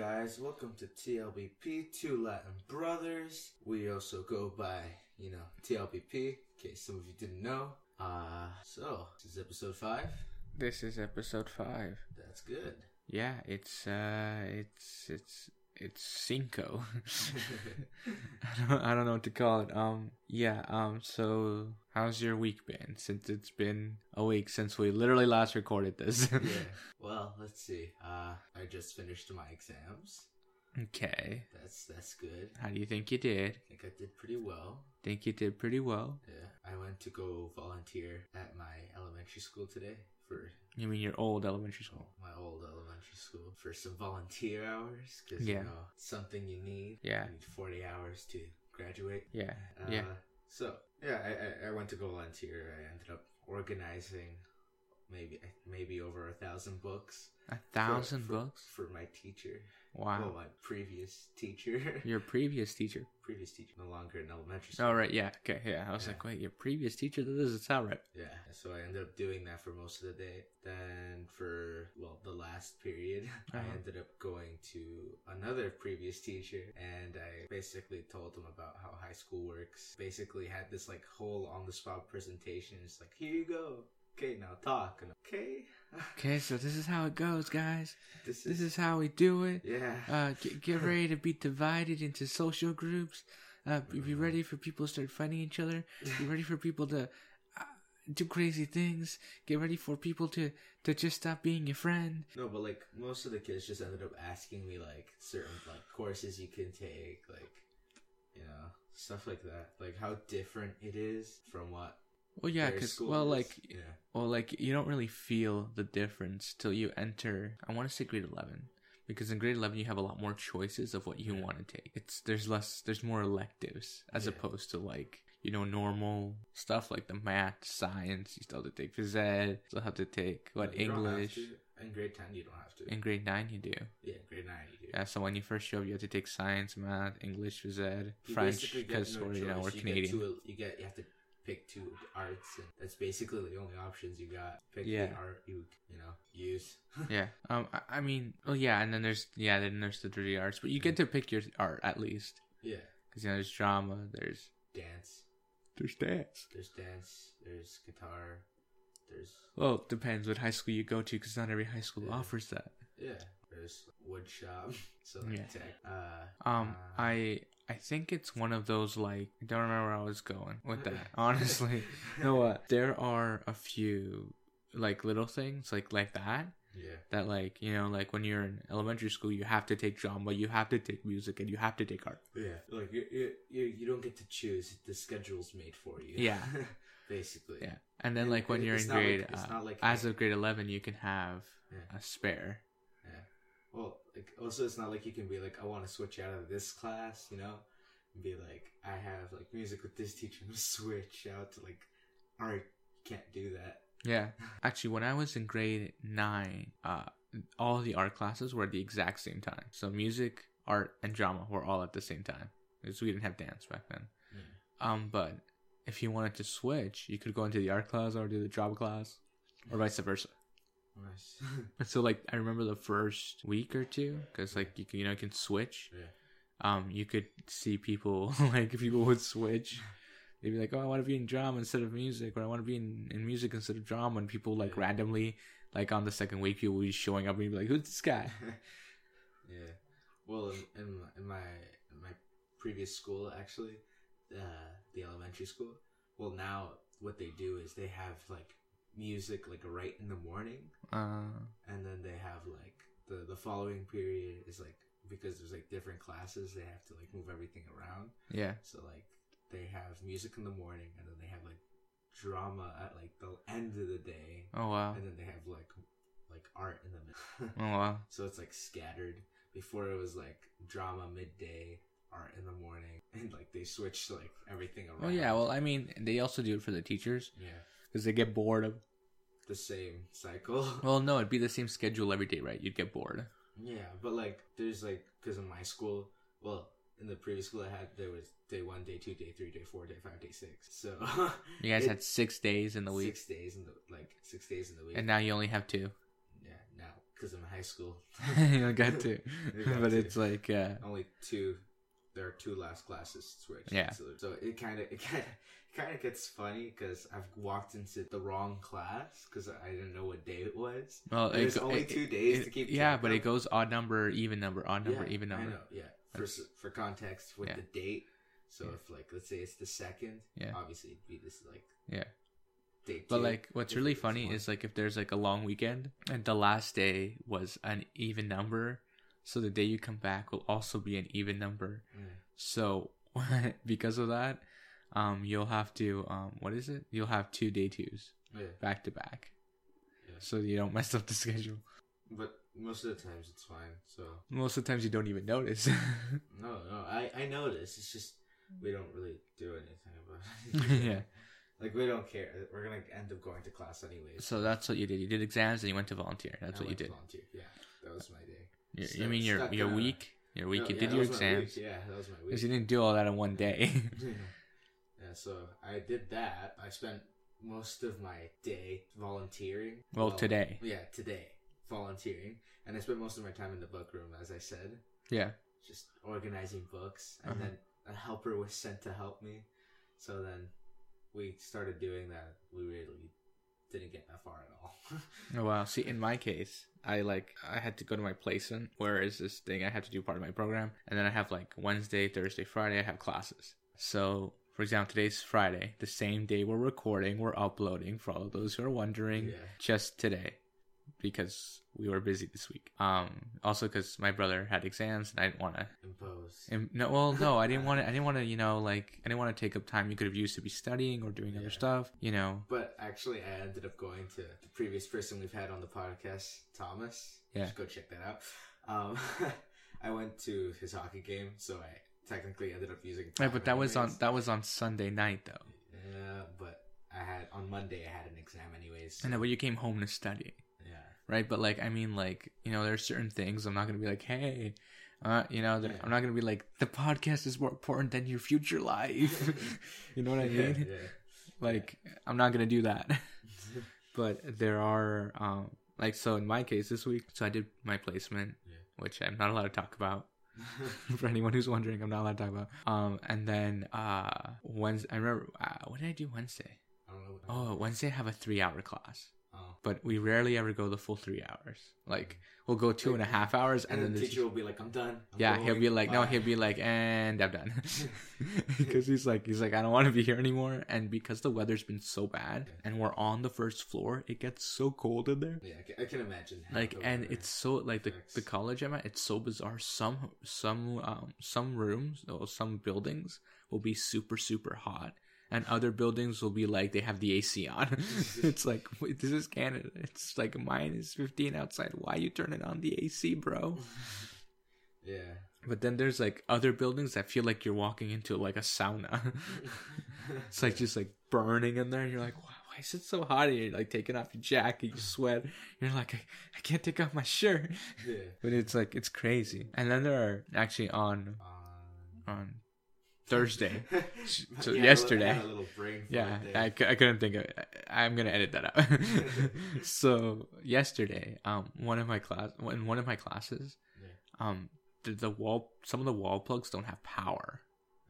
guys? Welcome to TLBP, Two Latin Brothers. We also go by, you know, TLBP, in case some of you didn't know. Uh, so, this is episode 5. This is episode five. That's good. Yeah, it's uh, it's it's it's cinco. I don't I don't know what to call it. Um, yeah. Um, so how's your week been? Since it's been a week since we literally last recorded this. yeah. Well, let's see. Uh, I just finished my exams. okay. That's that's good. How do you think you did? I think I did pretty well. Think you did pretty well. Yeah. I went to go volunteer at my elementary school today for You mean your old elementary school? my old elementary school for some volunteer hours because Yeah. you know it's something you need. Yeah. You need forty hours to graduate. Yeah. Uh, yeah. So yeah, I, I I went to go volunteer. I ended up organizing maybe maybe over a thousand books. A thousand for- books. for my teacher. Wow. Well, my previous teacher. Your previous teacher. previous teacher, no longer in elementary school. Oh right. Yeah. Okay. Yeah. I was Yeah. like, wait, your previous teacher? That doesn't sound right. Yeah, so I ended up doing that for most of the day. Then for well, the last period, I Uh-huh. ended up going to another previous teacher, and I basically told him about how high school works. Basically, had this like whole on the spot presentation. It's like, here you go. Okay, now talk. Okay, Okay. So this is how it goes, guys. this is, This is how we do it. yeah. Uh, get, get ready to be divided into social groups. Uh, be be ready for people to start fighting each other. Be ready for people to uh, do crazy things. Get ready for people to, to just stop being your friend. No, but like most of the kids just ended up asking me like certain like courses you can take, like you know stuff like that, like how different it is from what. Well, yeah, because well, like yeah, well, like you don't really feel the difference till you enter. I want to say grade eleven because in grade eleven you have a lot more choices of what you Yeah. want to take. It's there's less, there's more electives as Yeah. opposed to like you know normal stuff like the math, science. You still have to take phys ed. Still have to take what You English. In grade ten, you don't have to. In grade nine, you do. yeah, grade nine, you do. Yeah, so when you first show up, you have to take science, math, English, phys ed, You French, because no we're you know we're you Canadian. Get two, you get you have to pick two arts, and that's basically the only options you got. Pick Yeah. the art you you know use. yeah. Um. I, I mean, oh yeah, and then there's yeah, then there's the three arts, but you get to pick your art at least, yeah, because you know there's drama, there's dance. there's dance. There's dance. There's guitar. There's Well, it depends what high school you go to, because not every high school Yeah. offers that. yeah. There's wood shop. So like Yeah. tech. Uh, Um, uh, I I think it's one of those like I don't remember where I was going with that. Honestly, you know what? There are a few like little things like like that yeah. that like you know like when you're in elementary school you have to take drama you have to take music and you have to take art Yeah, like you, you, you, don't get to choose. The schedule's made for you. Yeah. basically. yeah and then And like when you're in like- grade it's uh, like- as of grade 11 you can have Yeah. a spare. Well, like also, it's not like you can be like, I want to switch out of this class, you know, and be like, I have like music with this teacher, and switch out to like art. You can't do that. yeah. Actually when i was in grade 9 uh all the art classes were at the exact same time. So music art and drama were all at the same time. Because we didn't have dance back then. Um but if you wanted to switch you could go into the art class or do the drama class or vice versa Nice. So like I remember the first week or two because like you can, you know you can switch. yeah. Um, you could see people like people would switch. They'd be like, "Oh, I want to be in drama instead of music," or "I want to be in, in music instead of drama." And people like Yeah. randomly, like on the second week, people would be showing up and you'd be like, "Who's this guy?" yeah. Well, in, in my in my in my previous school, actually, uh, the elementary school. Well, now what they do is they have like music like right in the morning, Uh, and then they have like the the following period is like because there's like different classes, they have to like move everything around. yeah, So like they have music in the morning, and then they have like drama at like the end of the day, oh wow, and then they have like like art in the middle. oh wow, so it's like scattered. Before it was like drama midday, art in the morning, and like they switched like everything around. oh yeah. Well, I mean, they also do it for the teachers yeah, because they get bored of. the same cycle. Well, no, it'd be the same schedule every day, right? You'd get bored. Yeah, but like there's like because in my school, well, in the previous school I had, there was day one, day two, day three, day four, day five, day six. So You guys it- had six days in the week, six days in the like six days in the week. and now you only have two. yeah, now because I'm in high school. you don't get to, You got but to. it's like uh, Only two. There are two last classes switched. Yeah. So, it kind of it kind of kind of gets funny because I've walked into the wrong class because I didn't know what day it was. well, There's go- only two days it- to keep Yeah, but of. it goes odd number, even number, odd number, yeah, even number. I know. Yeah. For for context, with Yeah. the date. So Yeah. if like let's say it's the second, Yeah. obviously it'd be this like Yeah. date. But two. like, what's really funny one. is like if there's like a long weekend and the last day was an even number, so the day you come back will also be an even number. Yeah. So because of that, um, you'll have to um, what is it? You'll have two day twos Yeah. back to back, Yeah. so you don't mess up the schedule. But most of the times it's fine. So Most of the times you don't even notice. no, no, I I notice. It's just we don't really do anything about it. yeah. Like we don't care. We're gonna end up going to class anyway. So that's what you did. You did exams and you went to volunteer. That's I what you did. Volunteer. Yeah, that was my day. You, mean your stuck, your uh, week? Your week. No, you yeah, did your exams. Yeah, that was my week. because you didn't do all that in one day. yeah, so I did that. I spent most of my day volunteering. Well, today. Yeah, today volunteering, and I spent most of my time in the book room, as I said, yeah. just organizing books. And Uh-huh. then a helper was sent to help me. So then we started doing that. We really didn't get that far at all. Oh wow. See, in my case, I like I had to go to my placement, whereas this thing I had to do part of my program, and then I have like Wednesday, Thursday, Friday, I have classes. So, for example, today's Friday, the same day we're recording, we're uploading. For all of those who are wondering, Yeah. just today, because we were busy this week. Um, also because my brother had exams, and I didn't want to Impose. no, well, no, I didn't want to. I didn't want to, you know, like I didn't want to take up time you could have used to be studying or doing other stuff. You know, But actually, I ended up going to the previous person we've had on the podcast, Thomas. Yeah. Just go check that out. Um, I went to his hockey game, so I technically ended up using. time but that was on that was on Sunday night though. Yeah, but I had on Monday. I had an exam anyways. I know, but you came home to study, Yeah. Right? But like, I mean, like, you know, there's certain things I'm not gonna be like, hey, uh, you know, Yeah. I'm not gonna be like, the podcast is more important than your future life. you know what I mean? yeah. Like, I'm not gonna do that. but there are, um, like, so in my case this week, so I did my placement, Yeah. which I'm not allowed to talk about. for anyone who's wondering, I'm not allowed to talk about. Um, and then uh, Wednesday, I remember uh, what did I do Wednesday? I don't know. Oh, Wednesday I have a three-hour class, Oh. but we rarely ever go the full three hours. Like we'll go two and a half hours, And, and, then the teacher will be like, "I'm done." I'm yeah, he'll be like, no, he'll be like, and I'm done, because he's like, he's like, I don't want to be here anymore, and because the weather's been so bad, and we're on the first floor, it gets so cold in there. Yeah, I can, I can imagine. like and it's so like the, the college i'm at it's so bizarre some some um some rooms or some buildings will be super super hot and other buildings will be like they have the ac on. It's like wait, this is canada. It's like minus 15 outside. Why you turning on the ac bro? Yeah. but then there's like other buildings that feel like you're walking into like a sauna. It's like just like burning in there. And you're like wow why is it so hot and you're like taking off your jacket you sweat. You're like I, I can't take off my shirt. Yeah. but it's like it's crazy. And then there are actually on on Thursday. so yeah, yesterday. had a little brain Yeah. I, I couldn't think of it. I- I'm gonna edit that out. so yesterday, um, one of my class in one of my classes, Yeah. um, the, the wall some of the wall plugs don't have power.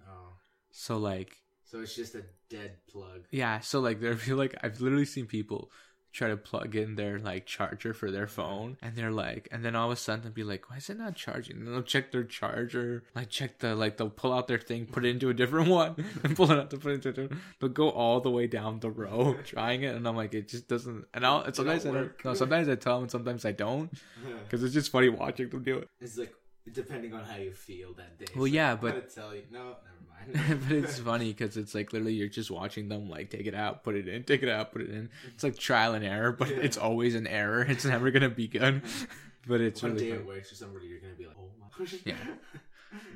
Oh. So like So it's just a dead plug. yeah, so like there feel like I've literally seen people try to plug in their like charger for their phone and they're like and then all of a sudden they'll be like why is it not charging? And they'll check their charger like check the like they'll pull out their thing put it into a different one and pull it out to put it into a different they'll go all the way down the row trying it and i'm like it just doesn't and i'll and sometimes I don't no sometimes i tell them and sometimes i don't because it's just funny watching them do it. It's like depending on how you feel that day. Well, like, yeah, I'm but- gonna tell you. No, never mind. but it's funny because it's like literally you're just watching them like take it out, put it in, take it out, put it in. It's like trial and error, but Yeah. it's always an error. It's never gonna be good. Uh-huh. But it's One really day it works for somebody, you're gonna be like, oh my. Yeah.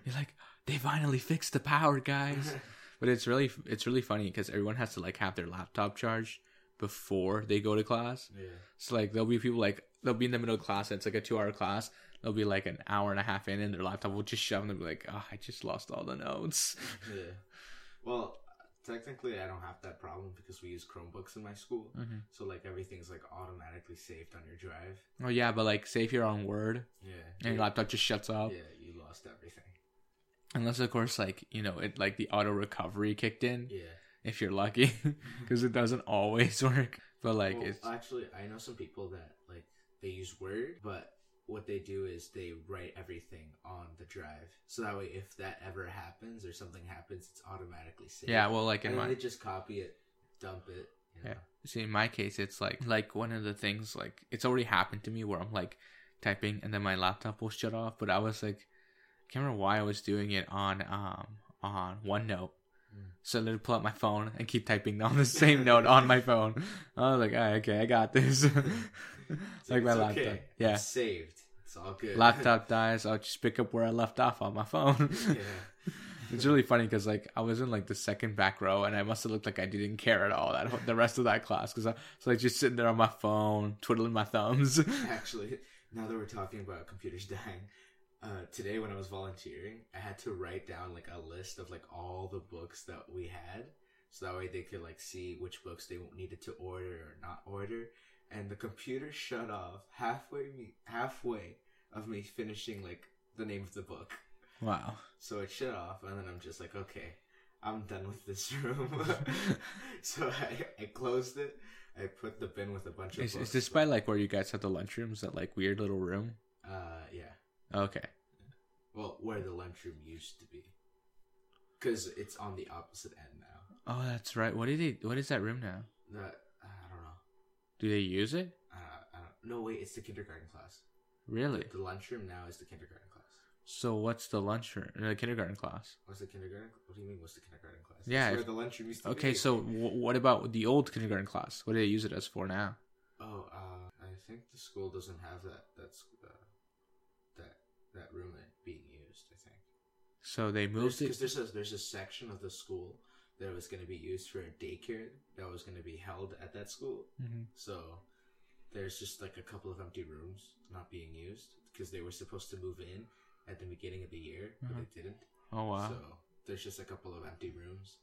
You're like, they finally fixed the power, guys. But it's really it's really funny because everyone has to like have their laptop charged before they go to class. yeah. So like there'll be people like they'll be in the middle of class and it's like a two hour class. They'll be like an hour and a half in and their laptop will just shove and they'll be like, Oh, I just lost all the notes. Yeah. Well, technically I don't have that problem because we use Chromebooks in my school. Mhm. So like everything's like automatically saved on your drive. Oh yeah, but like, say if you're on Word Yeah. and your laptop just shuts off, yeah, you lost everything. unless of course like you know it like the auto recovery kicked in Yeah. if you're lucky, because it doesn't always work. But like well, it's actually I know some people that like they use Word, but what they do is they write everything on the drive. So that way if that ever happens or something happens, it's automatically saved. yeah. Well, like in and my they just copy it, dump it. You know? Yeah. See, in my case, it's like like one of the things like it's already happened to me where I'm like typing and then my laptop will shut off. But I was like, I can't remember why I was doing it on um on OneNote. Mm. So I pull out my phone and keep typing on the same note on my phone. I was like, ah, okay, I got this. It's like my laptop. okay. Yeah. It's saved. It's all good. laptop dies, I'll just pick up where I left off on my phone. yeah. it's really funny because like I was in like the second back row and I must have looked like I didn't care at all that the rest of that class because I was like just sitting there on my phone twiddling my thumbs. Actually, now that we're talking about computers dying, uh, today when I was volunteering, I had to write down like a list of like all the books that we had, so that way they could like see which books they needed to order or not order. And the computer shut off halfway me halfway of me finishing like the name of the book. wow. So it shut off, and then I'm just like, okay, I'm done with this room. so I, I closed it. I put the bin with a bunch of Is, books. is this by like where you guys have the lunchrooms? That like weird little room? Uh, yeah. Okay. Well, where the lunchroom used to be, because it's on the opposite end now. Oh, that's right. What did they? What is that room now? That I don't know. Do they use it? Uh, I don't. No, wait. It's the kindergarten class. Really? The lunchroom now is the kindergarten class. So what's the lunchroom? The kindergarten class. What's the kindergarten? What do you mean? What's the kindergarten class? Yeah, if- where the lunchroom used to Okay, be. so w- what about the old kindergarten class? What do they use it as for now? Oh, uh, I think the school doesn't have that. That's uh, that that room being used. I think. So they moved Because it. there's a there's a section of the school that was going to be used for a daycare that was going to be held at that school. Mhm. So there's just like a couple of empty rooms not being used because they were supposed to move in at the beginning of the year, but Uh-huh. they didn't. Oh wow. So there's just a couple of empty rooms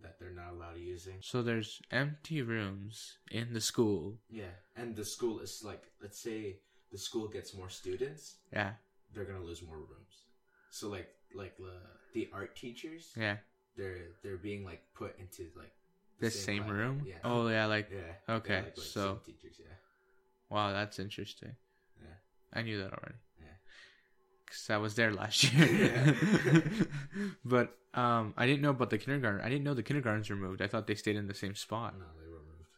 that they're not allowed using. So there's empty rooms in the school. Yeah, and the school is like, let's say the school gets more students, Yeah. they're gonna lose more rooms. So like like the the art teachers, Yeah. They're they're being like put into like The same, class. room. Yeah. Oh yeah. Like yeah. okay, like, like, so- same teachers, yeah. wow, that's interesting. Yeah. I knew that already. Yeah. Cause I was there last year. But um, I didn't know about the kindergarten. I didn't know the kindergartens were moved. I thought they stayed in the same spot. No, they were moved.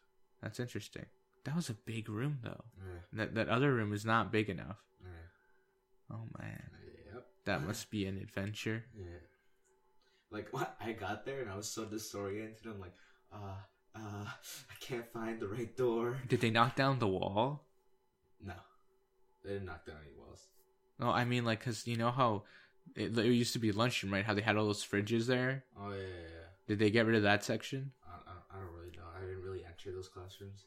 That's interesting. That was a big room though. Yeah. That that other room is not big enough. Yeah. Oh man, Yep. that must be an adventure. Yeah. Like what I got there and I was so disoriented. I'm like, uh, uh, I can't find the right door. Did they knock down the wall? No, they didn't knock down any walls. No, I mean like because you know how it, it used to be lunchroom, right? How they had all those fridges there. Oh yeah, yeah. yeah. Did they get rid of that section? I, I, I don't really know. I didn't really enter those classrooms.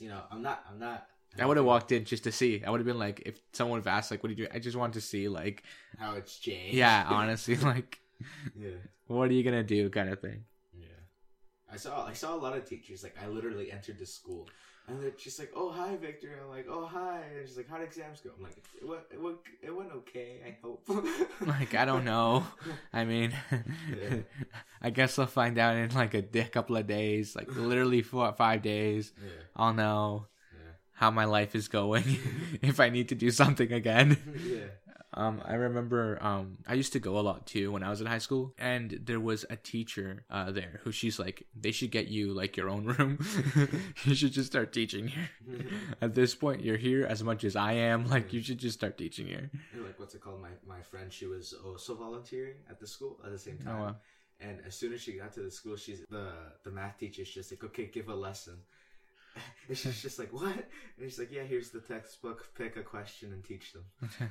You know, I'm not. I'm not. I would have walked in just to see. I would have been like, if someone would have asked, like, what do you do? I just want to see, like, how it's changed. yeah, honestly, like, yeah. what are you gonna do, kind of thing. Yeah. I saw. I saw a lot of teachers. Like I literally entered the school, and they're just like, "Oh hi, Victor." I'm like, "Oh hi." And she's like, "How did exams go?" I'm like, "It went. It went, it went okay. I hope." Like, I don't know. I mean, Yeah. I guess I'll find out in like a couple of days, like literally four five days. Yeah. I'll know how my life is going if I need to do something again. yeah. Um, I remember um, I used to go a lot too when I was in high school, and there was a teacher uh, there who she's like, they should get you like your own room. you should just start teaching here. At this point, you're here as much as I am. Like, you should just start teaching here. And, like what's it called? My my friend, she was also volunteering at the school at the same time. Oh, wow. And as soon as she got to the school, she's the the math teacher's just like, okay, give a lesson. And she's just like, what? And she's like, yeah, here's the textbook. Pick a question and teach them.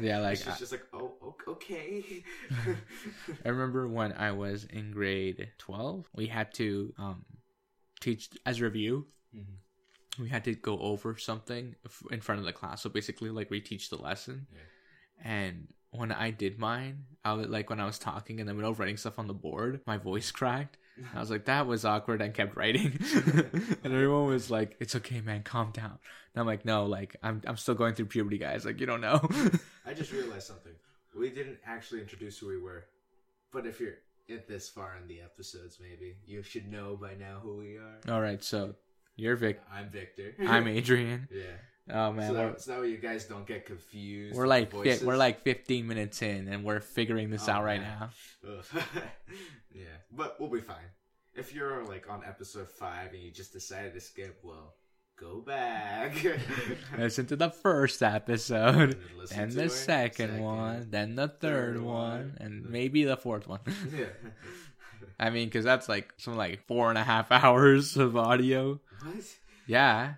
Yeah, like, she's I- just like, oh, okay. I remember when I was in grade 12, we had to um, teach as review. Mhm. We had to go over something in front of the class. So basically, like, reteach the lesson. Yeah. And when I did mine, I was like when I was talking in the middle of writing stuff on the board, my voice cracked. I was like, that was awkward and kept writing. and everyone was like, It's okay, man, calm down. And I'm like, no, like I'm I'm still going through puberty, guys. Like you don't know. I just realized something. We didn't actually introduce who we were. But if you're at this far in the episodes, maybe you should know by now who we are. All right, so you're Vic. I'm Victor. I'm Adrian. yeah. Oh man, so, that, so that way you guys don't get confused. we're like fi- we're like 15 minutes in, and we're figuring this Oh, out right man. now. Yeah, but we'll be fine. If you're like on episode five and you just decided to skip, well, go back. Listen to the first episode, And then then the second, second, one, then the third, third one, one, and the- maybe the fourth one. yeah. I mean, because that's like some like four and a half hours of audio. what? Yeah.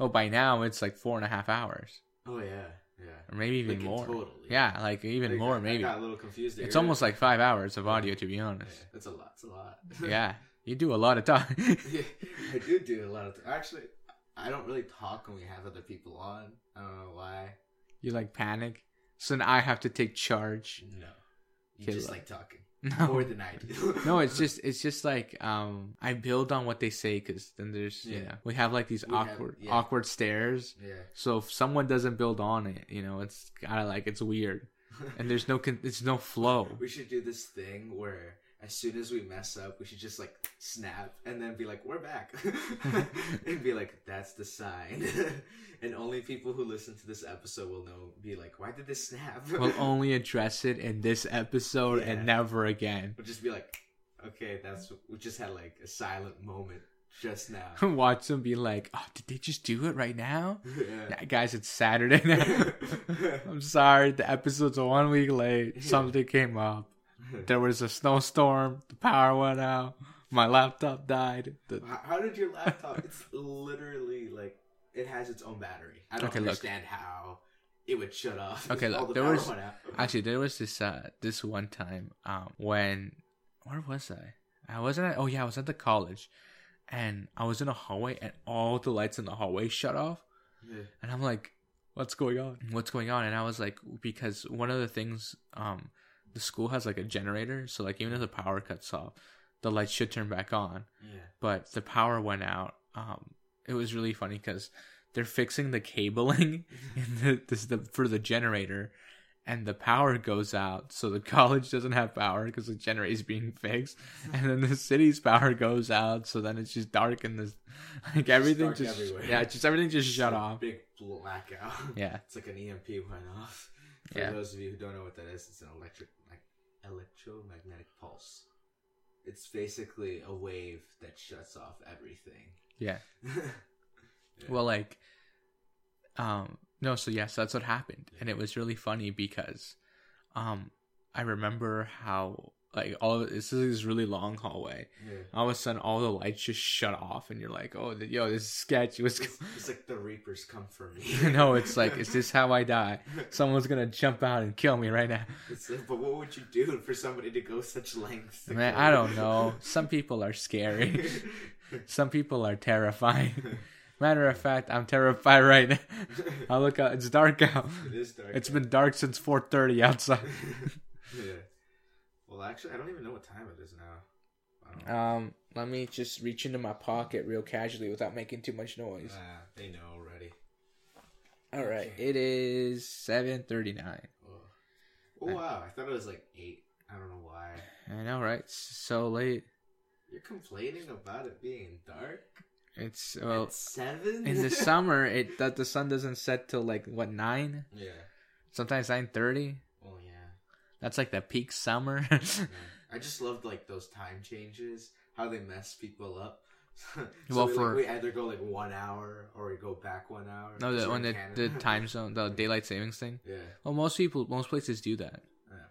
Oh, by now it's like four and a half hours, Oh yeah, yeah. or maybe even Like, more. total, yeah. like even Like, more, I- maybe. I got a little confused. There. It's almost like five hours of audio, to be Yeah, honest. that's a lot. It's a lot. Yeah, you do a lot of talk. yeah, I do do a lot of. Th- Actually, I don't really talk when we have other people on. I don't know why. you like panic, so then I have to take charge. No, you just like talking No, more than I do. no, it's just it's just like um I build on what they say because then there's you Yeah. know we have like these We have- awkward yeah. awkward stares. yeah. So if someone doesn't build on it, you know, it's kind of like it's weird, and there's no con- it's no flow. We should do this thing where as soon as we mess up, we should just like snap and then be like, "We're back," and be like, "That's the sign." and only people who listen to this episode will know. Be like, "Why did this snap?" We'll only address it in this episode Yeah. and never again. We'll just be like, "Okay, that's we just had like a silent moment just now." Watch them be like, "Oh, did they just do it right now?" yeah. Yeah, guys, it's Saturday now. I'm sorry, the episode's one week late. Something came up. There was a snowstorm. The power went out. My laptop died. The, How, did your laptop? It's literally like it has its own battery. I don't Okay, look. understand how it would shut off. Okay, look, the there was- actually, there was this uh this one time um when where was I? I wasn't. At, oh yeah, I was at the college, and I was in a hallway, and all the lights in the hallway shut off. Yeah. and I'm like, "What's going on? What's going on?" And I was like, because one of the things, um, the school has like a generator, so like even if the power cuts off, the lights should turn back on. Yeah. But the power went out. Um, it was really funny because they're fixing the cabling in the this the for the generator, and the power goes out, so the college doesn't have power because the generator is being fixed, and then the city's power goes out, so then it's just dark in this, like everything just everywhere. yeah, just everything just shut off. Big blackout. Yeah. It's like an EMP went off. For Yeah. those of you who don't know what that is, it's an electric electromagnetic pulse. It's basically a wave that shuts off everything. Yeah. Yeah. Well, like, um, no, so yes, that's what happened, and it was really funny because, um, I remember how like all of, this is this really long hallway. Yeah. All of a sudden, all the lights just shut off, and you're like, "Oh, th- yo, this is sketchy." What's It's, it's like the Reapers come for me. no, it's like, is this how I die? Someone's gonna jump out and kill me right now. It's like, but what would you do for somebody to go such lengths? Man, I don't know. Some people are scary. Some people are terrifying. Matter of fact, I'm terrified right now. I look out; it's dark out. it is dark. It's out. been dark since 4:30 outside. yeah. Well, actually, I don't even know what time it is now. I don't know. Um, let me just reach into my pocket real casually without making too much noise. Ah, they know already. All right, it is 7:39. Oh. oh wow! I thought it was like eight. I don't know why. I know, right? It's so late. You're complaining about it being dark. It's well At seven in the summer. It that the sun doesn't set till like what nine? yeah. Sometimes 9:30. Well, yeah. That's like the peak summer. I just loved like those time changes. How they mess people up. so Well, we, for- like, we either go like one hour or we go back one hour. No, the when the, the time zone, the daylight savings thing. Yeah. Well, most people, most places do that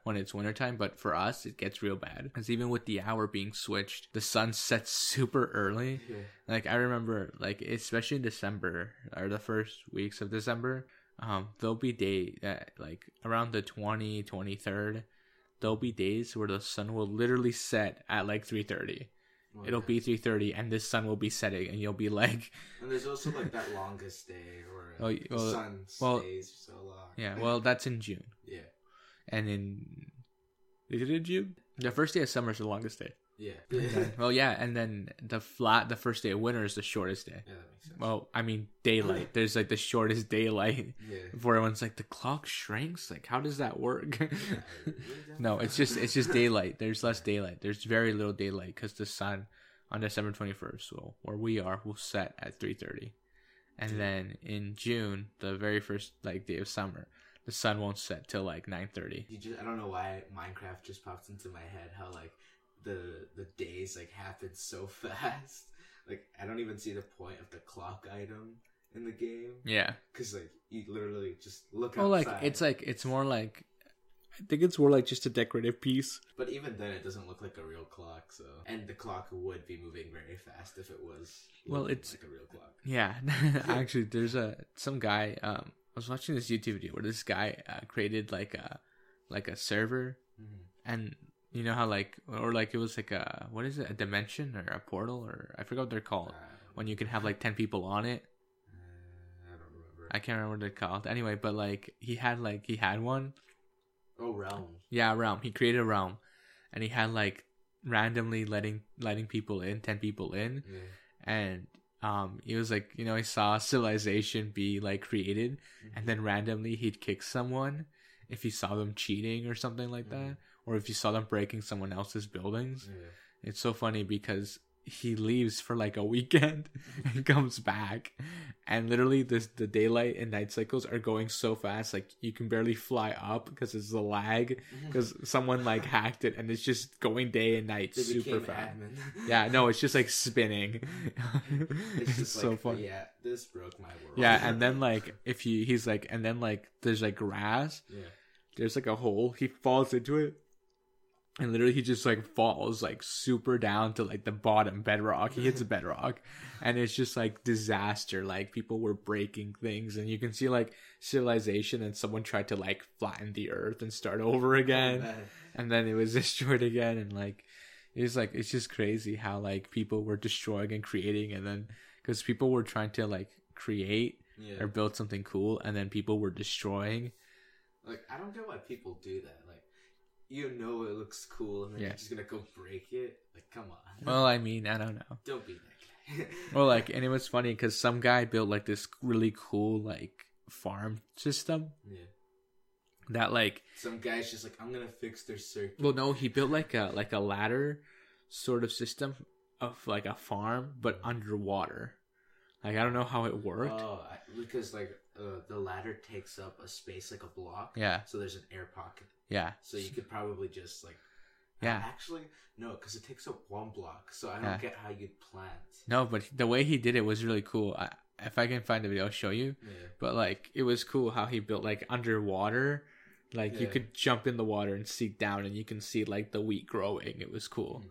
when it's wintertime, but for us, it gets real bad. Because even with the hour being switched, the sun sets super early. Yeah. Like I remember, like especially in December or the first weeks of December, um, there'll be day that like around the 20, 23rd, there'll be days where the sun will literally set at like three thirty. Well, It'll yeah. be three thirty, and the sun will be setting, and you'll be like, And there's also like that longest day where Oh, the well, sun well, stays so long. yeah, well, that's in June. Yeah. and in is it in June? The first day of summer is the longest day. Yeah. well, yeah, and then the flat the first day of winter is the shortest day. Yeah, that makes sense. Well, I mean daylight. There's like the shortest daylight. yeah. Before everyone's like the clock shrinks. Like how does that work? no, it's just it's just daylight. There's less daylight. There's very little daylight because the sun on December 21st, well, where we are, will set at 3:30, and then in June, the very first like day of summer, the sun won't set till like 9:30. You just, I don't know why Minecraft just popped into my head. How like the the days like happen so fast. Like I don't even see the point of the clock item in the game Yeah. because like you literally just look Well, like it's like it's more like I think it's more like just a decorative piece. But even then, it doesn't look like a real clock. So, and the clock would be moving very fast if it was. Well, it's- like a real clock. Yeah, actually, there's a some guy. Um, I was watching this YouTube video where this guy uh, created like a like a server, Mhm. and you know how like or like it was like a what is it a dimension or a portal or I forgot what they're called Uh, when you can have like ten people on it. uh, I don't remember. I can't remember what they're called. Anyway, but like he had like he had one. oh, realm. Yeah, realm. He created a realm, and he had like randomly letting letting people in, ten people in, Yeah. and um he was like you know he saw civilization be like created and then randomly he'd kick someone if he saw them cheating or something like that or if you saw them breaking someone else's buildings Yeah. it's so funny because he leaves for like a weekend and comes back. And literally this the daylight and night cycles are going so fast like you can barely fly up because it's the lag because someone like hacked it and it's just going day and night They super fast. yeah no it's just like spinning. It's it's, just so like, funny Yeah, this broke my world. yeah and then like if you he's like and then like there's like grass. Yeah. there's like a hole. He falls into it and literally he just like falls like super down to like the bottom bedrock. He hits a bedrock. And it's just like disaster. Like people were breaking things. And you can see like civilization and someone tried to like flatten the earth and start over oh, again. Oh, and then it was destroyed again. And like it's like it's just crazy how like people were destroying and creating. And then because people were trying to like create Yeah. or build something cool. And then people were destroying. Like I don't get why people do that. Like you know it looks cool and then Yeah. you're just gonna go break it. Like come on. well i mean i don't know don't be that guy. well like and it was funny because some guy built like this really cool like farm system yeah. that like Some guy's just like I'm gonna fix their circuit. well no he built like a like a ladder sort of system of like a farm but mm. underwater like i don't know how it worked Oh, because like uh, the ladder takes up a space like a block. yeah So there's an air pocket. yeah So you could probably just like. Yeah. Actually, no, because it takes up one block. So I don't Yeah. get how you'd plant. no but the way he did it was really cool I, if i can find the video i'll show you Yeah. but like it was cool how he built like underwater like you could jump in the water and see down and you can see like the wheat growing it was cool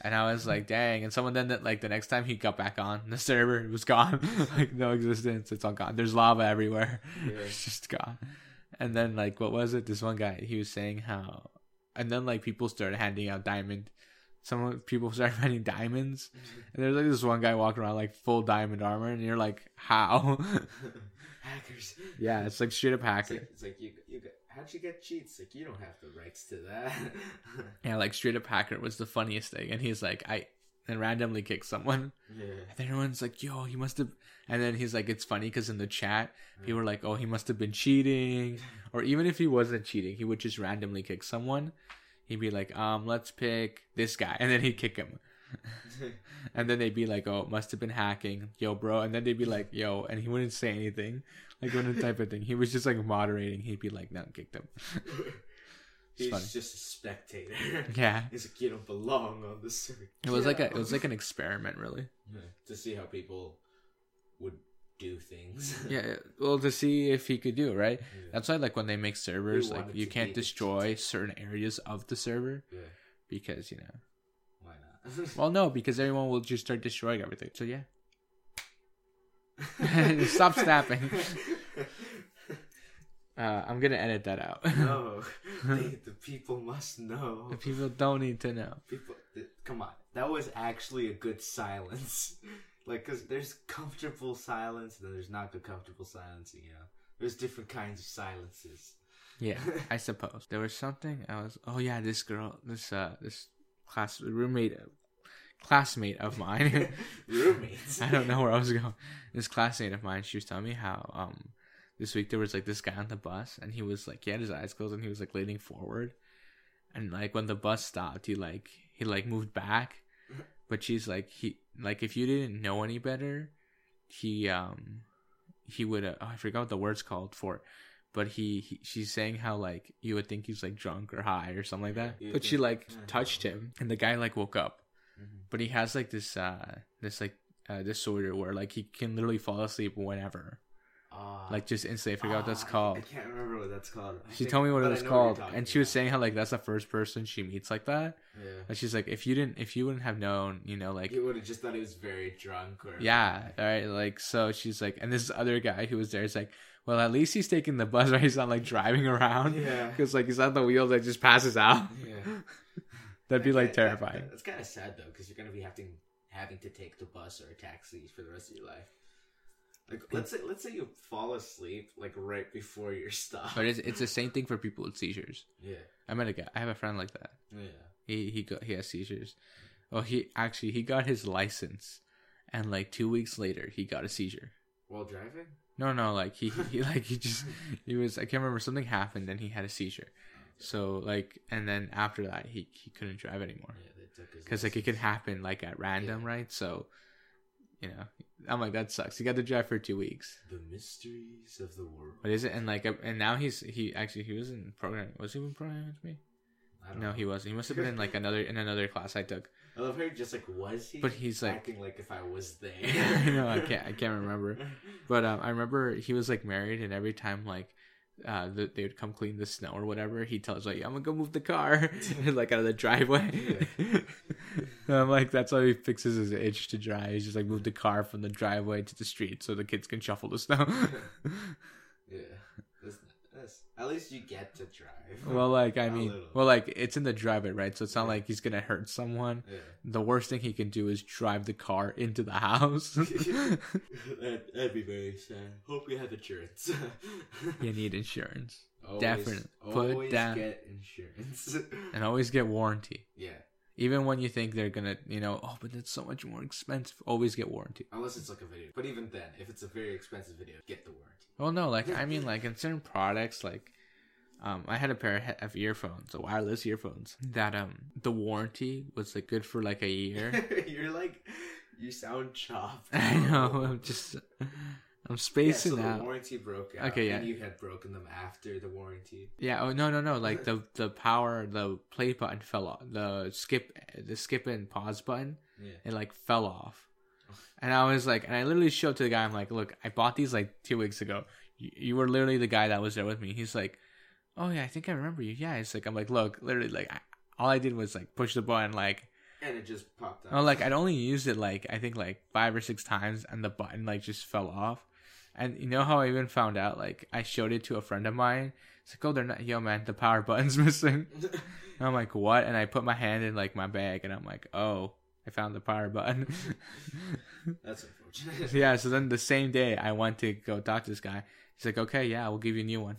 and i was like dang. And someone then that like the next time he got back on the server it was gone. Like no existence. It's all gone. There's lava everywhere. Yeah. it's just gone. And then like what was it? This one guy he was saying how and then like people started handing out diamond some people started finding diamonds. Mm-hmm. And there's like this one guy walking around like full diamond armor and you're like how? Hackers. yeah it's like straight up It's like, it's like you, you got, how'd you get cheats? Like you don't have the rights to that. Yeah, like straight up hacker was the funniest thing, and he's like, I and randomly kicked someone, yeah. and then everyone's like, "Yo, he must have," and then he's like, "It's funny because in the chat, people were like, oh, he must have been cheating,' or even if he wasn't cheating, he would just randomly kick someone. He'd be like, um, let's pick this guy, and then he'd kick him, and then they'd be like, oh, it must have been hacking, yo, bro, and then they'd be like, yo, and he wouldn't say anything, like wouldn't type of thing. He was just like moderating. He'd be like, no, kicked him. He's funny. just a spectator. Yeah, He's like you don't belong on the circuit. it was like a it was like an experiment, really. Yeah, to see how people would do things. Yeah, well, to see if he could do it, right? Yeah. That's why, like, when they make servers, like, you can't destroy certain areas of the server yeah. because, you know. Well, no, because everyone will just start destroying everything. So, yeah. Stop snapping. Uh, I'm gonna edit that out. no, the people must know. The people don't need to know. People, th- come on, that was actually a good silence. like, cause there's comfortable silence, and then there's not good comfortable silence. You know, there's different kinds of silences. Yeah, I suppose there was something. I was. Oh yeah, this girl, this uh, this class roommate, classmate of mine. Roommates. I don't know where I was going. This classmate of mine, she was telling me how um this week there was like this guy on the bus and he was like he had his eyes closed and he was like leaning forward, and like when the bus stopped, he like he like moved back, but she's like he like if you didn't know any better, he um he would uh, oh, I forgot what the words called for. it, But he, he, she's saying how like you would think he's like drunk or high or something like that. You But she like touched him, and the guy like woke up Mhm. but he has like this uh this like uh disorder where like he can literally fall asleep whenever Ah. like just instantly i forgot what that's Ah, called I, can't remember what that's called. I she think- told me what it was what called and she was saying how like that's the first person she meets like that Yeah. and she's like if you didn't if you wouldn't have known you know like You would have just thought he was very drunk or yeah all right like so she's like and this other guy who was there is like well at least he's taking the bus right he's not like driving around Yeah. because like he's on the wheels that just passes out Yeah. that'd be That- like that- terrifying that- That's kind of sad though, because you're gonna be having having to take the bus or a taxi for the rest of your life. Like, let's say let's say you fall asleep like right before your stop. but it's, it's the same thing for people with seizures yeah, i met a guy i have a friend like that yeah. He he got he has seizures. Oh, he actually he got his license, and like two weeks later he got a seizure. While driving. No, no, like he he like he just he was I can't remember something happened and he had a seizure. So like and then after that he he couldn't drive anymore Yeah, they took his. because like it could happen like at random, right? So you know I'm like that sucks. He got to drive for two weeks. The mysteries of the world. What is it and like and now he's he actually he was in programming. Was he in programming with me? I don't No, know. he wasn't. He must have been in like another in another class I took. I love how you're just like was he? But he's like- acting like if I was there. I know I can't I can't remember. But um, I remember he was like married, and every time like uh, the, they would come clean the snow or whatever, he tells like, "I'm gonna go move the car," like out of the driveway. And I'm like, that's how he fixes his itch to drive. He's just like move the car from the driveway to the street so the kids can shuffle the snow. yeah, that's, at least you get to drive. well, like I mean, well, like it's in the driveway, right? So it's not Yeah. like he's gonna hurt someone. yeah. The worst thing he can do is drive the car into the house. that, that'd be very sad. Hope you have insurance. you need insurance Always- Definitely. Put always down- get insurance. and always get warranty. yeah, Even when you think they're gonna, you know, oh, but it's so much more expensive. Always get warranty. unless it's like a video. But even then, if it's a very expensive video, get the warranty. Well, no, like I mean, like in certain products, like um, I had a pair of of earphones, so wireless earphones. That um, the warranty was like good for like a year. You're like, you sound chopped. I know. I'm just, I'm Yeah, spacing so the warranty broke out. Okay, And yeah. you had broken them after the warranty. Yeah. Oh no, no, no. Like the the power, the play button fell off. The skip, the skip and pause button, Yeah. it like fell off. And I was like, and I literally showed to the guy, I'm like, look, I bought these like two weeks ago. You, you were literally the guy that was there with me. He's like, oh yeah, I think I remember you. Yeah. It's like, I'm like, look, literally, like, I, all I did was like push the button, like, And it just popped out. oh, like I'd only used it like I think like five or six times, and the button like just fell off. And you know how I even found out? Like I showed it to a friend of mine. It's like, oh, they're not. Yo, man, the power button's missing. I'm like, what? And I put my hand in like my bag, and I'm like, oh, I found the power button. That's unfortunate. yeah. So then the same day, I went to go talk to this guy. He's like, okay, yeah, we'll give you a new one,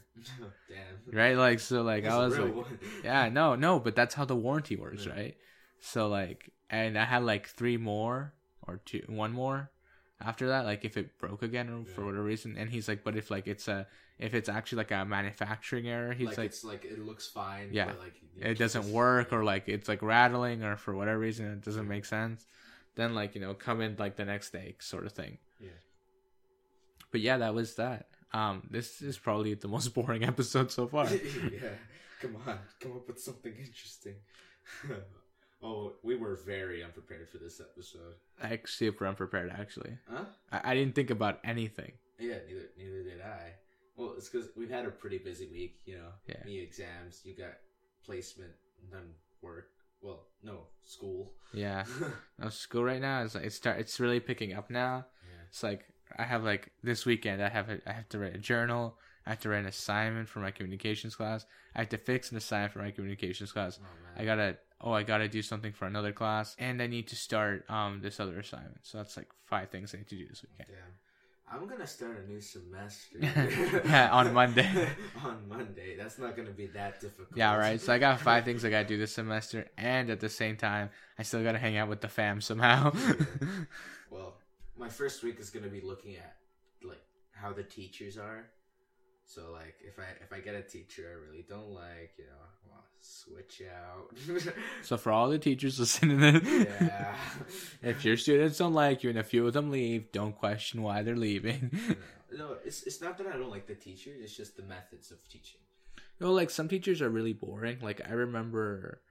Damn. right? Like, so like That's I was like, one. yeah, no, no, but that's how the warranty works, Yeah. right? So like, and I had like three more or two, one more after that. Like if it broke again or for whatever reason, and he's like, but if like it's a, if it's actually like a manufacturing error, he's like, like, it's like it looks fine. Yeah. But like it doesn't work or like it's like rattling or for whatever reason it doesn't make sense. Then like you know come in like the next day sort of thing. Yeah. But yeah, that was that. Um, this is probably the most boring episode so far. yeah. Come on, come up with something interesting. oh, we were very unprepared for this episode. like super unprepared actually. Huh? I, I didn't think about anything. Yeah, neither neither did I. Well, it's because we've had a pretty busy week. You know, Yeah. me exams, you got placement, and then work. Well, no, school. Yeah. Now school right now It's like it's start it's really picking up now. yeah. It's like I have like this weekend I have a, I have to write a journal. I have to write an assignment for my communications class. I have to fix an assignment for my communications class. Oh man. I gotta oh I gotta do something for another class, and I need to start um this other assignment. So that's like five things I need to do this weekend. Damn. I'm gonna start a new semester. yeah, on Monday. on Monday. That's not gonna be that difficult. Yeah, right. So I got five things I gotta do this semester, and at the same time, I still gotta hang out with the fam somehow. well, my first week is gonna be looking at like how the teachers are. So like, if I if I get a teacher I really don't like, you know, well, switch out. so for all the teachers listening, yeah, if your students don't like you and a few of them leave, don't question why they're leaving. no, no, it's it's not that I don't like the teachers. It's just the methods of teaching. Know, like some teachers are really boring. Like I remember,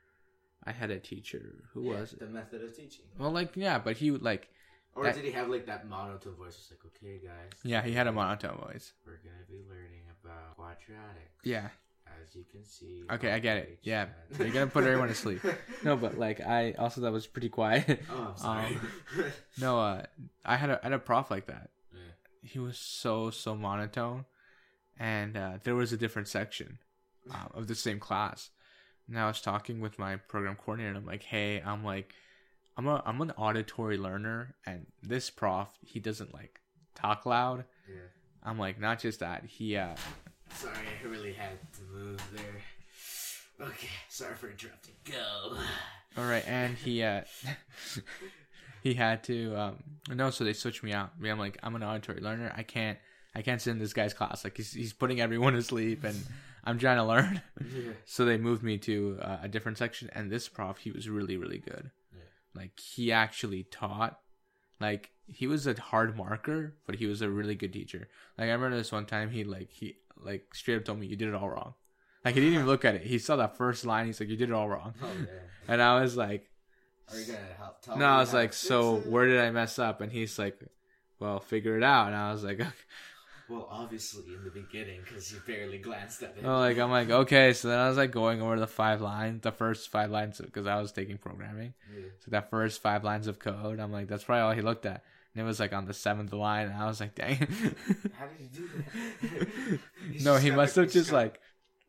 I had a teacher who Yeah, was the method of teaching. well, like yeah, but he would like Or That- did he have like that monotone voice? It's like, okay, guys. yeah, he had a monotone voice. We're gonna be learning about quadratics. Yeah. As you can see. Okay, I get it. Yeah, you're gonna put everyone to sleep. No, but like I also that was pretty quiet. Oh, I'm sorry. No, uh, I had a I had a prof like that. yeah. He was so so monotone, and uh, there was a different section um, of the same class. And I was talking with my program coordinator, and I'm like, "Hey, I'm like, I'm a I'm an auditory learner, and this prof he doesn't like talk loud. Yeah. I'm like, not just that, he uh, Sorry, I really had to move there. Okay, sorry for interrupting. Go. All right, and he uh he had to um no, so they switched me out. Me, I'm like I'm an auditory learner. I can't I can't sit in this guy's class. Like he's he's putting everyone to sleep, and I'm trying to learn. Yeah. So they moved me to uh, a different section, and this prof he was really really good. Like he actually taught. Like he was a hard marker, but he was a really good teacher. Like I remember this one time he like he like straight up told me you did it all wrong. Like he didn't even look at it. He saw that first line. He's like you did it all wrong. Oh yeah. And I was like, Are you gonna help tell no, I was like, so where did I mess up? And he's like, well, figure it out. And I was like, okay. Well, obviously in the beginning, because you barely glanced at it. Oh, like I'm like, okay. So then I was like going over the five lines, the first five lines, because I was taking programming. Yeah. So that first five lines of code, I'm like, that's probably all he looked at. And it was like on the seventh line, and I was like, dang. How did you do that? No, he must have just got- like,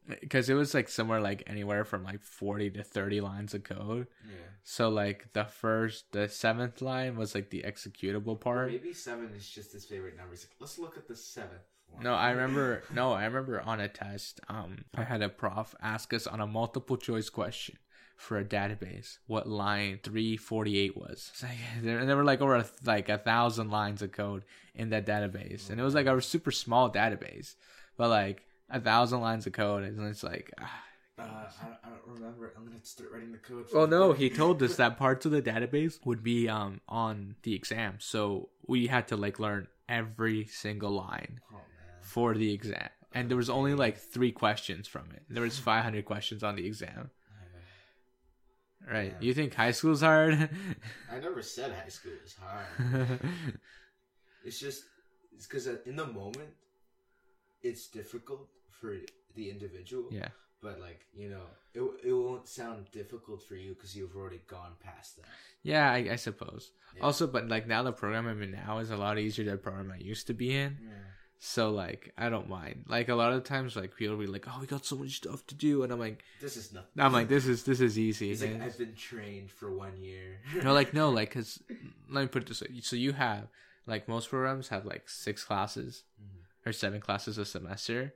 because it was like somewhere like anywhere from like 40 to 30 lines of code. Yeah. So like the first, the seventh line was like the executable part. Maybe seven is just his favorite number. He's like, let's look at the seventh one. No, I remember. No, I remember on a test. Um, I had a prof ask us on a multiple choice question for a database what line three forty eight was. It's like, and there were like over a, like a thousand lines of code in that database, and it was like a super small database, but like a thousand lines of code, and it's like. ah. Uh, I, don't, I don't remember. I'm gonna start writing the code. Well, no, he told us that parts of the database would be um on the exam, so we had to like learn every single line Oh for the exam. And there was only like three questions from it. There was 500 questions on the exam. Right. Yeah. You think high school's hard? I never said high school is hard. It's just it's because in the moment, it's difficult for the individual. yeah. But like you know, it it won't sound difficult for you because you've already gone past that. Yeah, I, I suppose. Yeah. Also, but like now the program I'm in now is a lot easier than the program I used to be in. Yeah. So like I don't mind. Like a lot of times like people will be like, Oh, we got so much stuff to do and I'm like This is nothing. I'm like, this is this is easy. He's like, I've been trained for one year. no, like no, like because let me put it this way. So you have like most programs have like six classes Mhm. Or seven classes a semester.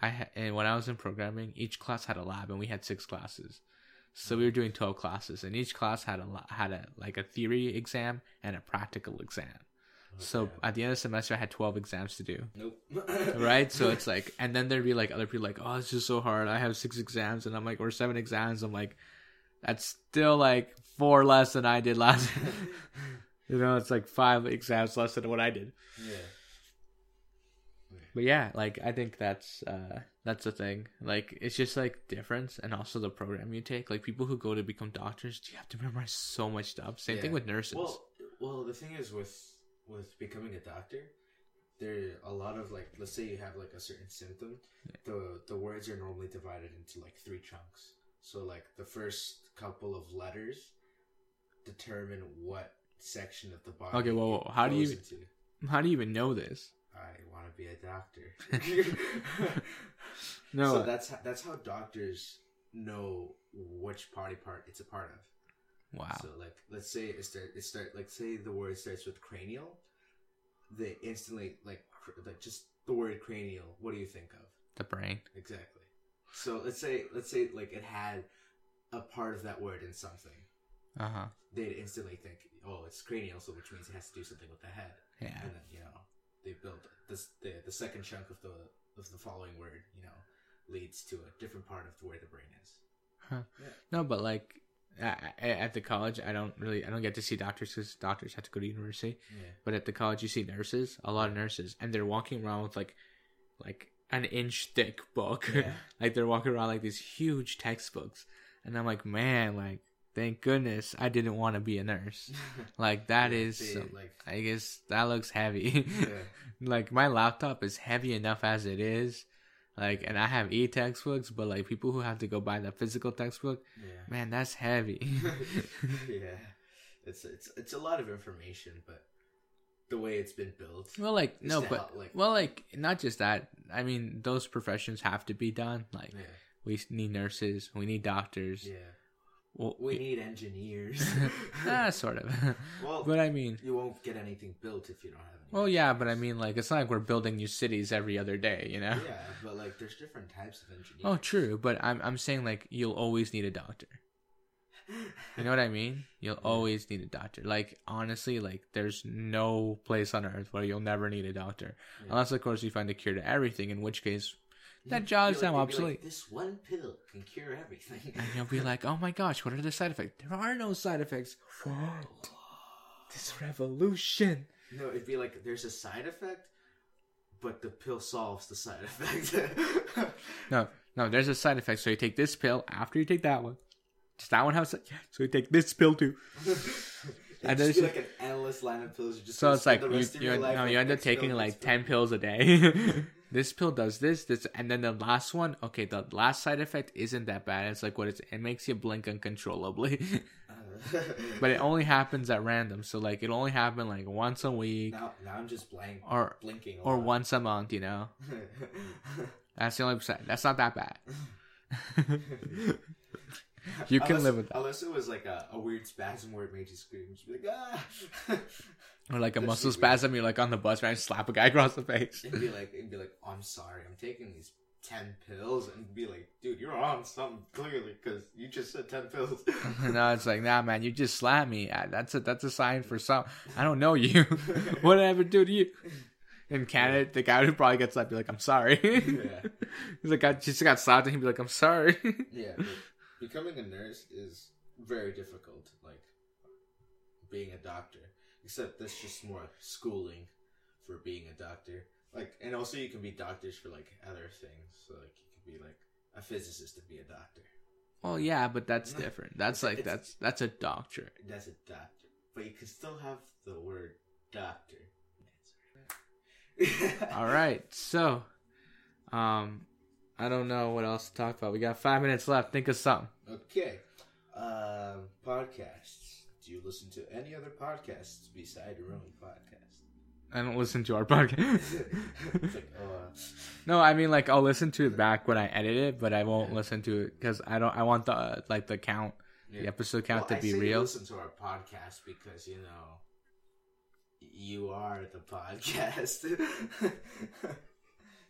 I ha- and when I was in programming, each class had a lab, and we had six classes. So we were doing twelve classes, and each class had a la- had a like a theory exam and a practical exam. So at the end of the semester, I had twelve exams to do. nope. Right, so it's like, and then there'd be like other people like, "Oh, it's just so hard. I have six exams," and I'm like, "Or seven exams." I'm like, "That's still like four less than I did last." you know, it's like five exams less than what I did. yeah. But yeah, like I think that's uh that's the thing. Like it's just like difference and also the program you take. Like people who go to become doctors, you have to memorize so much stuff. Same thing with nurses. Well, well, the thing is with with becoming a doctor, there are a lot of like, let's say you have like a certain symptom, the the words are normally divided into like three chunks. So like the first couple of letters determine what section of the body. Okay, whoa, whoa, how do you- Into. How do you even know this? I want to be a doctor. No, so that's how, that's how doctors know which body part it's a part of. wow. So like, let's say it start, it start like say the word starts with cranial, they instantly like cr- like just the word cranial. What do you think of? The brain. Exactly. So let's say let's say like it had a part of that word in something. Uh huh. They'd instantly think, oh, it's cranial, so which means it has to do something with the head. Yeah. And then you know they build this the the second chunk of the of the following word. You know leads to a different part of where the brain is. No, but like at, at the college, I don't really, I don't get to see doctors because doctors have to go to university. Yeah. But at the college, you see nurses, a lot of nurses, and they're walking around with like, like an inch thick book. Yeah. like they're walking around like these huge textbooks, and I'm like, man, like, thank goodness I didn't want to be a nurse. like that Yeah, is, they, like I guess that looks heavy. yeah. like my laptop is heavy enough as it is. Like, and I have e textbooks, but like people who have to go buy the physical textbook, yeah. man, that's heavy. yeah, it's it's it's a lot of information, but the way it's been built. well, like no, but help, like well, like not just that. I mean, those professions have to be done. Like we need nurses, we need doctors. yeah. Well, We need engineers. ah, sort of. well, but I mean, you won't get anything built if you don't have any. well, yeah, but I mean, like it's not like we're building new cities every other day, you know. yeah, but like there's different types of engineers. Oh, true, but I'm I'm saying like you'll always need a doctor. You know what I mean? You'll Yeah. always need a doctor. Like honestly, like there's no place on earth where you'll never need a doctor, Yeah. unless of course you find a cure to everything. In which case, that You'd job's be now you'd be obsolete. this one pill can cure everything. and you'll be like, "Oh my gosh, what are the side effects? There are no side effects. What? This revolution." no, it'd be like there's a side effect, but the pill solves the side effect. No, no, there's a side effect. So you take this pill after you take that one. Does that one have? a- So you take this pill too. and then it's like an endless line of pills. So it's like you you, no, you end up taking like ten pills a day. this pill does this, this, and then the last one. Okay, the last side effect isn't that bad. It's like what it's. It makes you blink uncontrollably, but it only happens at random. So like it only happened like once a week now, now I'm just blank or blinking. or lot. once a month. You know, that's the only side. That's not that bad. you can unless, live with that. Unless it was like a, a weird spasm where it made you scream, be like ah, Or like a That's muscle weird. spasm. You're like on the bus, right? Slap a guy across the face. and be like, and be like, oh, I'm sorry, I'm taking these ten pills, and be like, dude, you're on something clearly because you just said ten pills. no, it's like, nah, man, you just slapped me. That's a that's a sign for some. I don't know you. what did I ever do to you? In Canada, the guy who probably gets slapped be like, I'm sorry. yeah, He's like, I just got slapped, and he'd be like, I'm sorry. yeah. Becoming a nurse is very difficult. Like being a doctor, except that's just more schooling for being a doctor. Like, and also you can be doctors for like other things. So like you can be like a physicist to be a doctor. well, yeah, but that's different. That's like It's- that's that's a doctorate. That's a doctor, but you can still have the word doctor. All right, so, um, I don't know what else to talk about. We got five minutes left. Think of something. Okay. Um, podcasts. Do you listen to any other podcasts beside your own podcast? I don't listen to our podcast. it's like, uh, No, I mean like I'll listen to it back when I edit it, but I won't listen to it because I don't. I want the uh, like the count, the episode count Well, I to be say you real. Listen to our podcast because you know you are the podcast.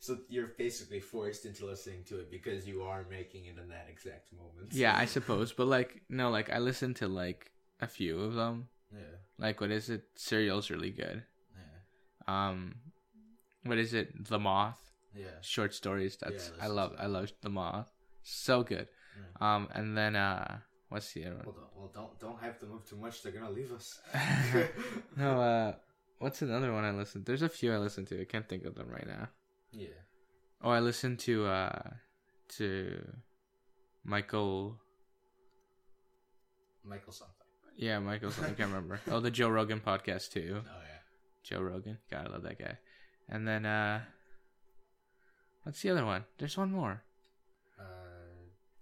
so you're basically forced into listening to it because you are making it in that exact moment. Yeah, I suppose, but like no, like I listen to like a few of them. Yeah. Like what is it? Serial's really good. Yeah. Um, what is it? The Moth Yeah. short stories. That's Yeah, I love. I love The Moth. So good. Um, and then uh, what's the other one? Well, don't, well, don't don't hype them up too much. They're gonna leave us. no, uh, what's another one I listened? There's a few I listen to. I can't think of them right now. Yeah. Oh, I listened to uh to Michael. Michael something. Yeah, Michael. I can't remember. Oh, the Joe Rogan podcast too. Oh yeah. Joe Rogan. God, I love that guy. And then uh, what's the other one? There's one more. Uh.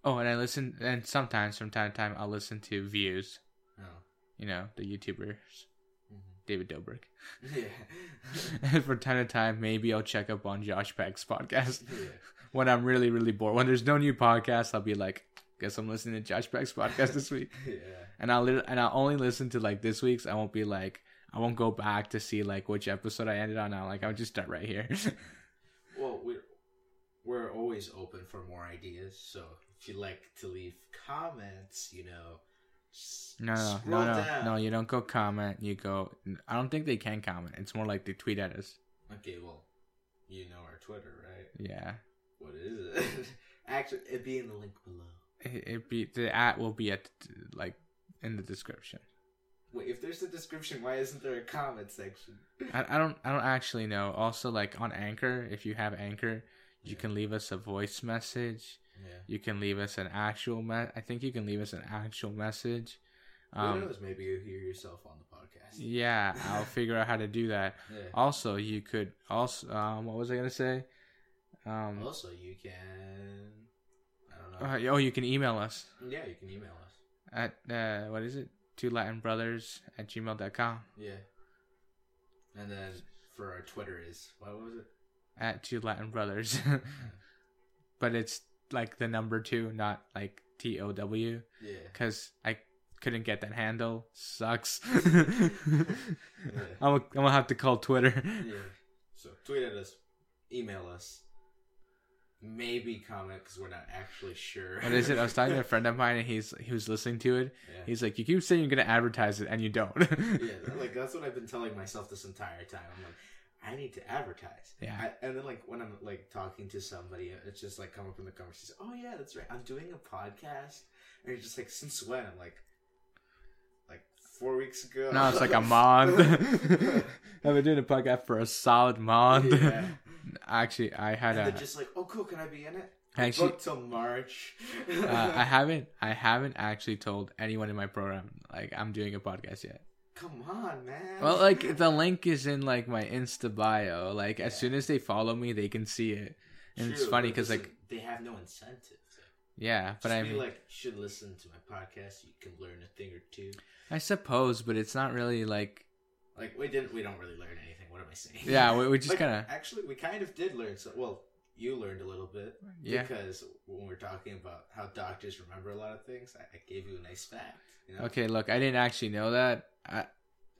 Oh, and I listen. And sometimes, from time to time, I'll listen to Views. Oh. You know, the YouTubers. David Dobrik. Yeah. and from time to time, maybe I'll check up on Josh Peck's podcast yeah. when I'm really, really bored. When there's no new podcast, I'll be like, guess I'm listening to Josh Peck's podcast this week. Yeah. and I'll li- and I'll only listen to like this week's. I won't be like I won't go back to see like which episode I ended on. Now, like I'll just start right here. Well, we're we're always open for more ideas. So if you'd like to leave comments, you know, no, no, scroll no, no, down. no. You don't go comment. You go. I don't think they can comment. It's more like they tweet at us. Okay, well, you know our Twitter, right? Yeah. What is it? Actually, it'd be in the link below. It, it be the at will be at like in the description. Wait, if there's a description, why isn't there a comment section? I, I don't I don't actually know. Also, like on Anchor, if you have Anchor, you Yeah. can leave us a voice message. Yeah. You can leave us an actual me- I think you can leave us an actual message. Who Um, knows? Maybe you hear yourself on the podcast. yeah, I'll figure out how to do that. Yeah. Also, you could also um what was I gonna say? Um Also, you can. I don't know. uh, oh you can email us yeah, you can email us. at uh what is it? Two Latin Brothers at gmail.com. Yeah. And then for our Twitter is what was it? At two Latin Brothers. but it's like the number two, not like T O W. Yeah. because I couldn't get that handle. Sucks. Yeah. I'm, I'm gonna have to call Twitter. Yeah. So tweet at us, email us, maybe comment because we're not actually sure. What is it? I was talking to a friend of mine, and he's he was listening to it. Yeah. He's like, "You keep saying you're gonna advertise it, and you don't." yeah, like that's what I've been telling myself this entire time. I'm like, I need to advertise. Yeah. I, and then like when I'm like talking to somebody, it's just like coming from the conversation. Oh yeah, that's right. I'm doing a podcast, and you're just like since when? I'm like, like four weeks ago. no, it's like a month. I've been doing a podcast for a solid month. Yeah. Actually, I had and a. just like, oh cool, can I be in it? Actually, Booked till March. uh, I haven't. I haven't actually told anyone in my program like I'm doing a podcast yet. Come on, man. Well, like the link is in like my Insta bio. Like as soon as they follow me, they can see it. And it's funny because like- they have no incentive. Yeah, but I mean, like, should listen to my podcast. You can learn a thing or two. I suppose, but it's not really like. Like we didn't, we don't really learn anything. What am I saying? Yeah, we, we just Like, kind of. actually we kind of did learn. So well, you learned a little bit Yeah. because when we're talking about how doctors remember a lot of things, I, I gave you a nice fact. You know? Okay, look, I didn't actually know that. I,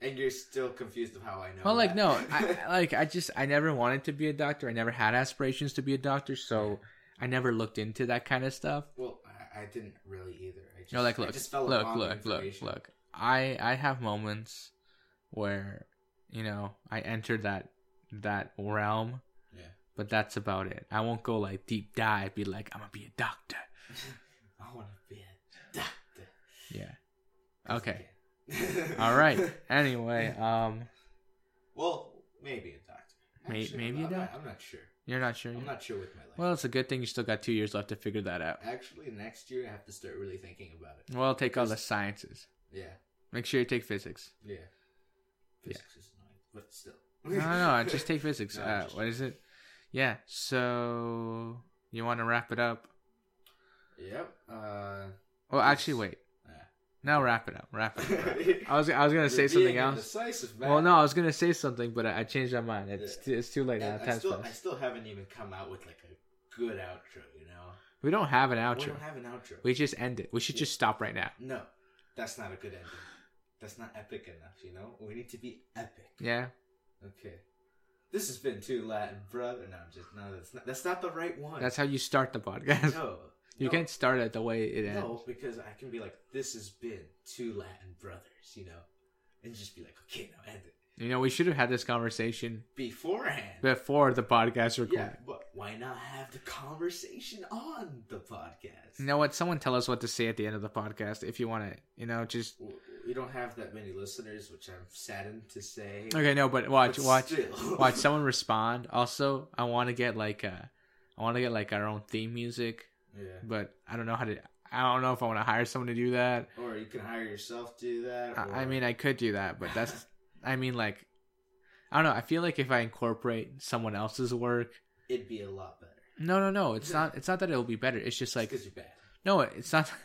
And you're still confused of how I know. well, like that. no, I like I just I never wanted to be a doctor. I never had aspirations to be a doctor, so I never looked into that kind of stuff. well, I, I didn't really either. I just, No, like look, look, look, look, look. I I have moments where you know I enter that that realm, Yeah. but that's about it. I won't go like deep dive. Be like I'm gonna be a doctor. I want to be a doctor. Yeah. Okay. All right. Anyway, um, Well, maybe a doctor. May- maybe a I'm not- doctor? I'm not sure. you're not sure. I'm yet? not sure with my life. Well, it's a good thing you still got two years left to figure that out. Actually, next year I have to start really thinking about it. Well, take all the sciences. Yeah, Make sure you take physics. yeah. Physics is annoying, but still. No, no, no just take physics. No, uh, just- what is it? Yeah. So you want to wrap it up? Yep. Uh. Well, actually, wait. Yeah. No, wrap it up. Wrap it up. I was I was gonna say something else. Well, no, I was gonna say something, but I, I changed my mind. It's Yeah. it's two late now. I still, I still haven't even come out with like a good outro. You know. We don't have an outro. We don't have an outro. We just end it. We should just stop right now. No, that's not a good ending. That's not epic enough. You know. We need to be epic. Yeah. Okay. This has been too Latin brother. No, I'm just no. That's not. That's not the right one. That's how you start the podcast. no. You no, can't start it the way it ends. No, because I can be like, this has been two Latin brothers, you know, and just be like, okay, now end it You know, we should have had this conversation beforehand. before the podcast recorded. yeah, but why not have the conversation on the podcast? You know what? Someone tell us what to say at the end of the podcast if you want to. You know, just We don't have that many listeners, which I'm saddened to say. okay. No, but watch, But watch, watch. Someone respond. Also, I want to get like a, I want to get like our own theme music, Yeah. but I don't know how to. I don't know if I want to hire someone to do that. Or you can hire yourself to do that. I, I mean, I could do that, but that's. I mean, like, I don't know. I feel like if I incorporate someone else's work, it'd be a lot better. no, no, no. It's not. It's not that it'll be better. It's just like because you're bad. no. It's not.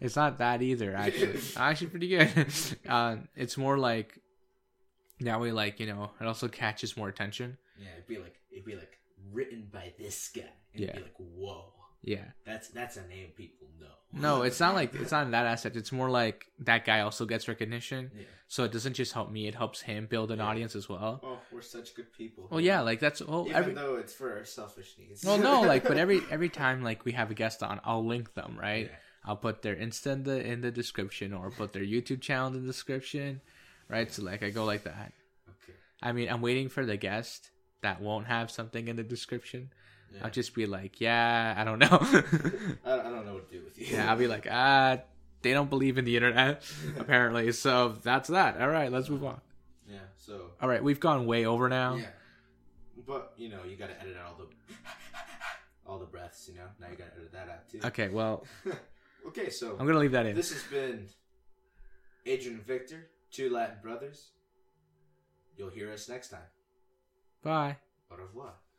It's not that either. Actually, actually, pretty good. uh, it's more like that way. Like you know, it also catches more attention. Yeah, it'd be like it'd be like written by this guy. Yeah. It'd be like, whoa. Yeah. That's that's a name people know. No, it's not like it's not in that aspect. It's more like that guy also gets recognition. Yeah. So it doesn't just help me; it helps him build an Yeah. audience as well. Oh, we're such good people. Well, yeah, like that's well, Even every though it's for our selfish needs. well, no, like but every every time like we have a guest on, I'll link them right. Yeah. I'll put their Insta in the in the description or put their YouTube channel in the description, right? So like I go like that. Okay. I mean, I'm waiting for the guest that won't have something in the description. Yeah. I'll just be like, yeah, I don't know. I, I don't know what to do with you. yeah, I'll be like, ah, they don't believe in the internet apparently. So that's that. All right, let's move on. Yeah. So. All right, we've gone way over now. Yeah. But you know, you gotta edit out all the all the breaths. You know, now you gotta edit that out too. Okay, well, okay, so I'm gonna leave that in. this has been Adrian and Victor, two Latin brothers. You'll hear us next time. Bye. Au revoir.